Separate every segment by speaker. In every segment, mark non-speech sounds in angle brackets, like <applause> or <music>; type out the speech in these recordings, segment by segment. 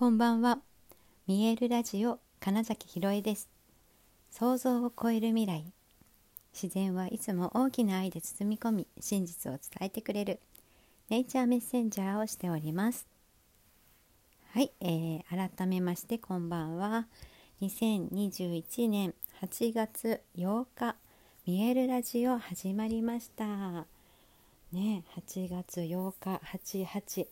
Speaker 1: こんばんは。見えるラジオ金崎ひろえです。想像を超える未来。自然はいつも大きな愛で包み込み、真実を伝えてくれるネイチャーメッセンジャーをしております。はい、えー、改めましてこんばんは。2021年8月8日、見えるラジオ始まりました。ね、8月8日、88。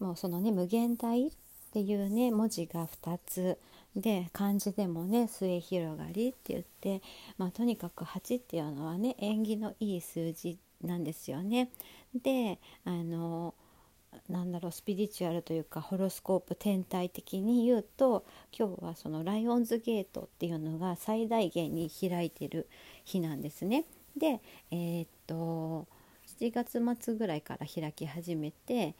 Speaker 1: もうそのね無限大っていうね文字が2つで漢字でもね末広がりって言って、まあ、とにかく8っていうのはね縁起のいい数字なんですよね。であのなんだろうスピリチュアルというかホロスコープ天体的に言うと今日はそのライオンズゲートっていうのが最大限に開いてる日なんですね。でえー、っと7月末ぐらいから開き始めて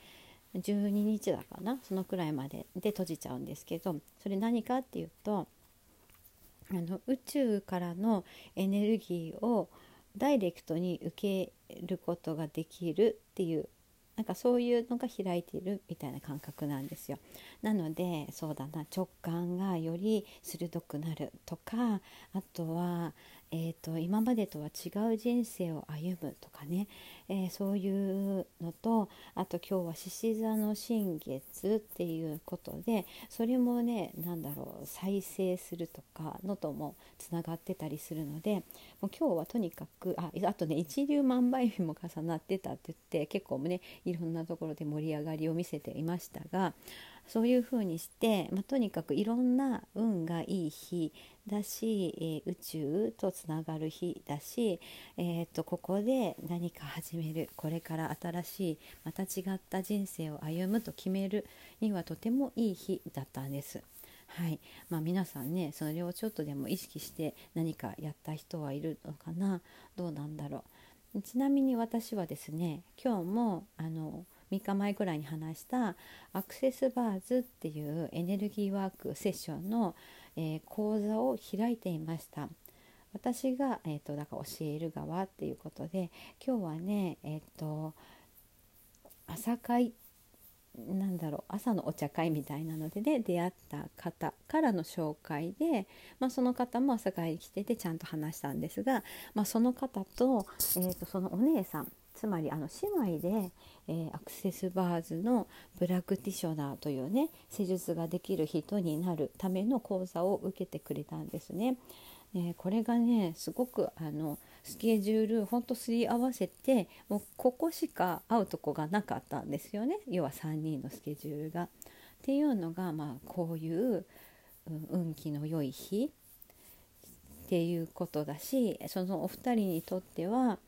Speaker 1: 12日だかなそのくらいまでで閉じちゃうんですけどそれ何かっていうとあの宇宙からのエネルギーをダイレクトに受けることができるっていうなんかそういうのが開いているみたいな感覚なんですよ。なのでそうだな直感がより鋭くなるとかあとは、えーと、今までとは違う人生を歩むとかね、えー、そういうのとあと今日は獅子座の新月っていうことでそれもね何だろう再生するとかのともつながってたりするのでもう今日はとにかくああとね一粒万倍日も重なってたって言って結構ねいろんなところで盛り上がりを見せていましたがそういうふうにして、まあ、とにかくいろんな運がいい日だし、えー、宇宙とつながる日だし、えーと、ここで何か始めるこれから新しいまた違った人生を歩むと決めるにはとてもいい日だったんです。はい。まあ、皆さんねそれをちょっとでも意識して何かやった人はいるのかな？どうなんだろう？ちなみに私はですね今日もあの3日前ぐらいに話したアクセスバーズっていうエネルギーワークセッションの、えー、講座を開いていました。私が、えーと、だから教える側っていうことで今日はねえっ、ー、と朝会なんだろう朝のお茶会みたいなので、ね、出会った方からの紹介で、まあ、その方も朝会に来ててちゃんと話したんですが、まあ、その方と,、えーとそのお姉さんつまりあの姉妹で、えー、アクセスバーズのプラクティショナーというね施術ができる人になるための講座を受けてくれたんですね。ねこれがねすごくあのスケジュールほんとすり合わせてもうここしか会うとこがなかったんですよね要は3人のスケジュールが。っていうのが、まあ、こういう、うん、運気の良い日っていうことだしそのお二人にとっては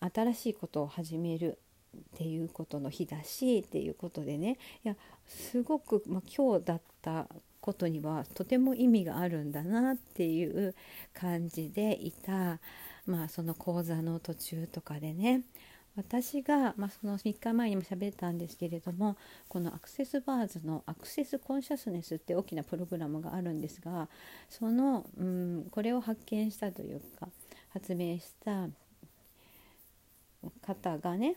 Speaker 1: 新しいことを始めるっていうことの日だしっていうことでね。いやすごく、まあ、今日だったことにはとても意味があるんだなっていう感じでいた、まあ、その講座の途中とかでね。私が、まあ、その3日前にも喋ったんですけれどもこのアクセスバーズのアクセスコンシャスネスって大きなプログラムがあるんですがその、うん、これを発見したというか発明した方がね、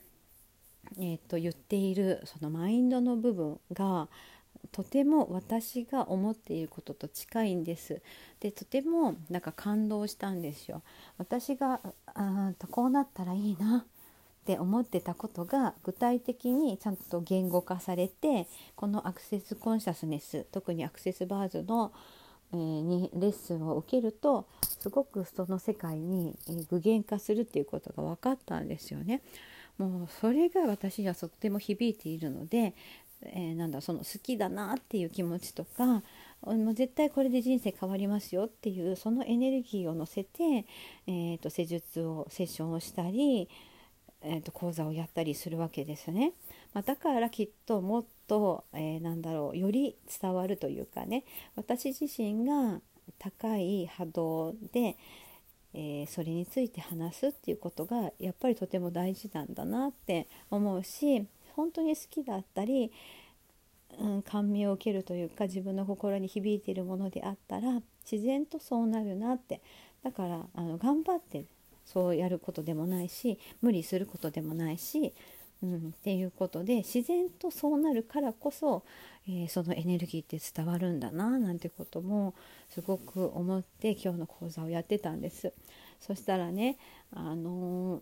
Speaker 1: えー、と言っているそのマインドの部分がとても私が思っていることと近いんです。でとてもなんか感動したんですよ。私があこうなったらいいなって思ってたことが具体的にちゃんと言語化されてこのアクセスコンシャスネス特にアクセスバーズのえー、にレッスンを受けるとすごくその世界に具現化するっていうことが分かったんですよね。もうそれが私にはとっても響いているので、えー、なんだその好きだなっていう気持ちとかもう絶対これで人生変わりますよっていうそのエネルギーを乗せて、えーと、施術をセッションをしたり、えーと講座をやったりするわけですね。まあ、だからきっともっと、えー、なんだろうより伝わるというかね私自身が高い波動で、えー、それについて話すっていうことがやっぱりとても大事なんだなって思うし本当に好きだったり、うん、感銘を受けるというか自分の心に響いているものであったら自然とそうなるなってだからあの頑張ってそうやることでもないし無理することでもないしうん、っていうことで自然とそうなるからこそ、えー、そのエネルギーって伝わるんだななんてこともすごく思って今日の講座をやってたんです。そしたらね、あのー、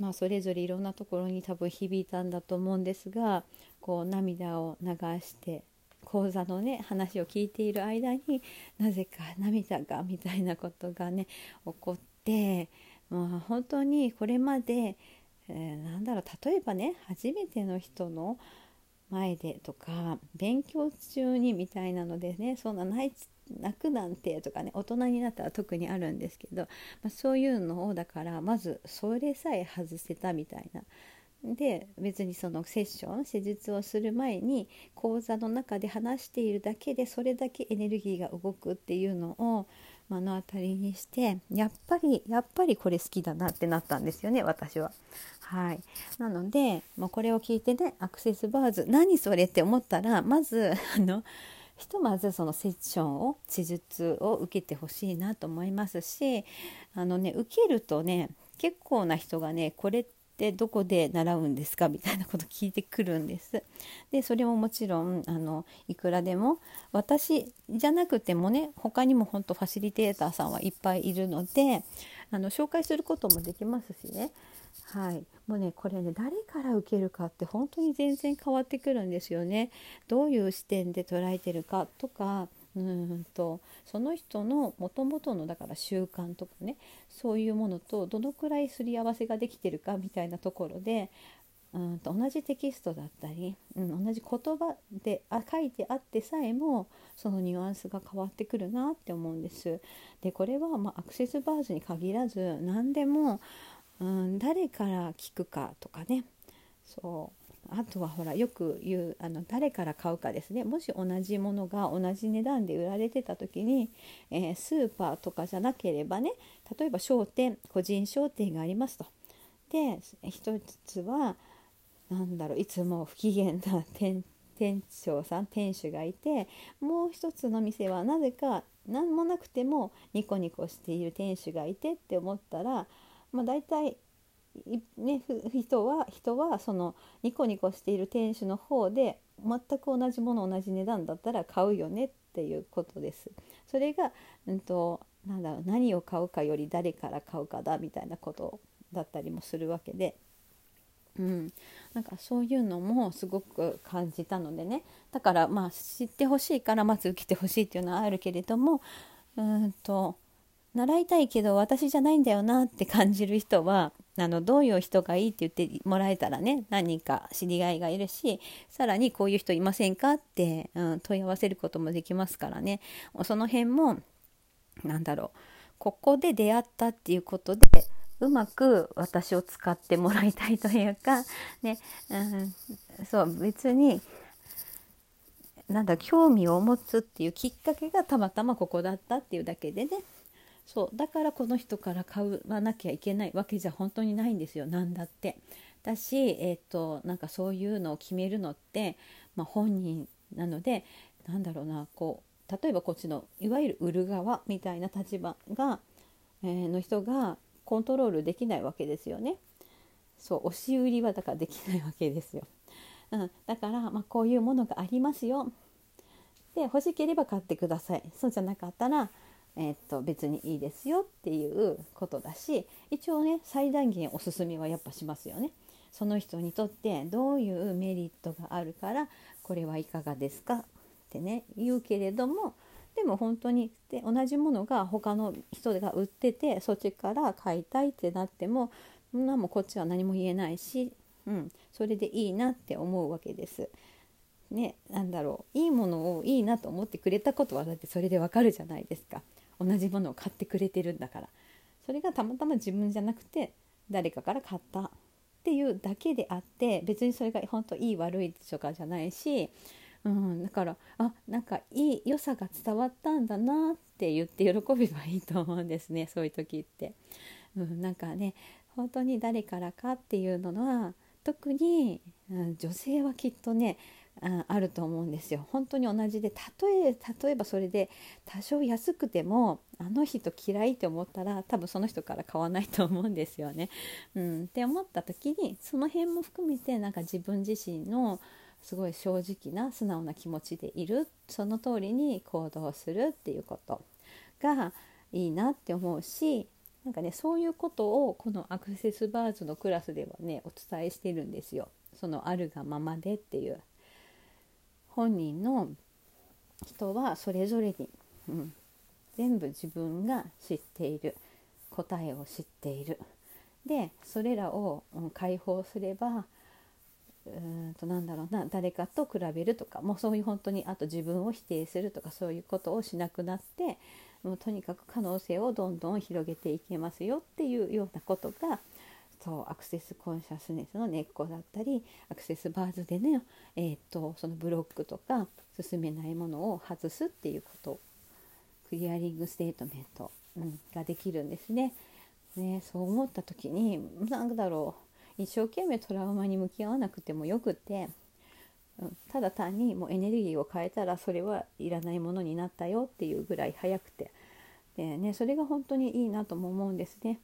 Speaker 1: まあ、それぞれいろんなところに多分響いたんだと思うんですがこう涙を流して講座のね話を聞いている間になぜか涙がみたいなことがね起こって、でまあ、本当にこれまでえー、なんだろう例えばね初めての人の前でとか勉強中にみたいなのでねそんな泣泣くなんてとかね大人になったら特にあるんですけど、まあ、そういうのをだからまずそれさえ外せたみたいな。で別にそのセッション施術をする前に講座の中で話しているだけでそれだけエネルギーが動くっていうのを目の当たりにしてやっぱりやっぱりこれ好きだなってなったんですよね私は。はい、なのでもうこれを聞いてねアクセスバーズ何それって思ったらまずあのひとまずそのセッションを施術を受けてほしいなと思いますしあのね受けるとね結構な人がねこれってでどこで習うんですか？みたいなこと聞いてくるんです。でそれももちろんあのいくらでも私じゃなくてもね他にも本当ファシリテーターさんはいっぱいいるのであの紹介することもできますしねはい、もうねこれね誰から受けるかって本当に全然変わってくるんですよね。どういう視点で捉えてるかとかうんとその人のもともとのだから習慣とかねそういうものとどのくらいすり合わせができてるかみたいなところでうんと同じテキストだったり、うん、同じ言葉であ書いてあってさえもそのニュアンスが変わってくるなって思うんです。でこれはまあアクセスバーズに限らず何でもうん誰から聞くかとかねそうあとはほらよく言うあの誰から買うかですねもし同じものが同じ値段で売られてた時に、えー、スーパーとかじゃなければね例えば商店個人商店がありますと。で一つは何だろういつも不機嫌な店 <laughs> 店長さん店主がいてもう一つの店はなぜか何もなくてもニコニコしている店主がいてって思ったらまあ、大体ね、人は人はそのニコニコしている店主の方で全く同じもの同じ値段だったら買うよねっていうことです。それが、うんと、なんだろう何を買うかより誰から買うかだみたいなことだったりもするわけで。うん、なんかそういうのもすごく感じたのでねだからまあ知ってほしいからまず受けてほしいっていうのはあるけれどもうんと習いたいけど私じゃないんだよなって感じる人は <laughs> あのどういう人がいいって言ってもらえたらね何人か知り合いがいるしさらにこういう人いませんかって、うん、問い合わせることもできますからね。その辺も何だろうここで出会ったっていうことでうまく私を使ってもらいたいというか、<laughs> ねうん、そう別になんだ興味を持つっていうきっかけがたまたまここだったっていうだけでね。そうだからこの人から買わなきゃいけないわけじゃ本当にないんですよ何だって。だし、えーと、なんかそういうのを決めるのって、まあ、本人なのでなんだろうなこう例えばこっちのいわゆる売る側みたいな立場が、えー、の人がコントロールできないわけですよね。そう押し売りはだからできないわけですよ。うん、だから、まあ、こういうものがありますよ。で欲しければ買ってください。そうじゃなかったらえ、っと別にいいですよっていうことだし一応ね最大限おすすめはやっぱしますよね。その人にとってどういうメリットがあるからこれはいかがですかってね言うけれどもでも本当にで同じものが他の人が売っててそっちから買いたいってなってもそんなもこっちは何も言えないし、うん、それでいいなって思うわけです。ね、なんだろういいものをいいなと思ってくれたことはだってそれでわかるじゃないですか。同じものを買ってくれてるんだからそれがたまたま自分じゃなくて誰かから買ったっていうだけであって別にそれが本当いい悪いとかじゃないし、うん、だからあなんかいい良さが伝わったんだなって言って喜べばいいと思うんですねそういう時って。うん、なんかね本当に誰からかっていうのは特に、うん、女性はきっとねああると思うんですよ。本当に同じで例え例えばそれで多少安くてもあの人嫌いって思ったら多分その人から買わないと思うんですよね。<laughs> うん、って思った時にその辺も含めてなんか自分自身のすごい正直な素直な気持ちでいるその通りに行動するっていうことがいいなって思うしなんかねそういうことをこのアクセスバーズのクラスではねお伝えしてるんですよ。そのあるがままでっていう本人の人はそれぞれに、うん、全部自分が知っている答えを知っている。でそれらを、うん、解放すればうんとなんだろうな誰かと比べるとかもうそういう本当にあと自分を否定するとかそういうことをしなくなってもうとにかく可能性をどんどん広げていけますよっていうようなことがそうアクセスコンシャスネスの根っこだったりアクセスバーズでね、えーと、そのブロックとか進めないものを外すっていうことクリアリングステートメント、うん、ができるんですね。ねそう思った時に何だろう一生懸命トラウマに向き合わなくてもよくて、うん、ただ単にもうエネルギーを変えたらそれはいらないものになったよっていうぐらい早くてで、ね、それが本当にいいなとも思うんですね。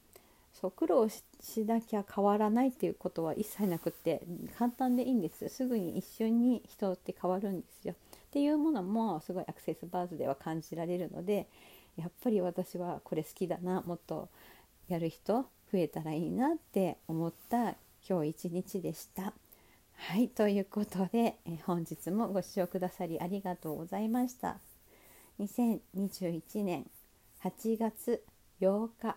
Speaker 1: そう苦労しなきゃ変わらないっていうことは一切なくって簡単でいいんですすぐに一瞬に人って変わるんですよっていうものもすごいアクセスバーズでは感じられるのでやっぱり私はこれ好きだなもっとやる人増えたらいいなって思った今日一日でした。はいということでえ本日もご視聴くださりありがとうございました。2021年8月8日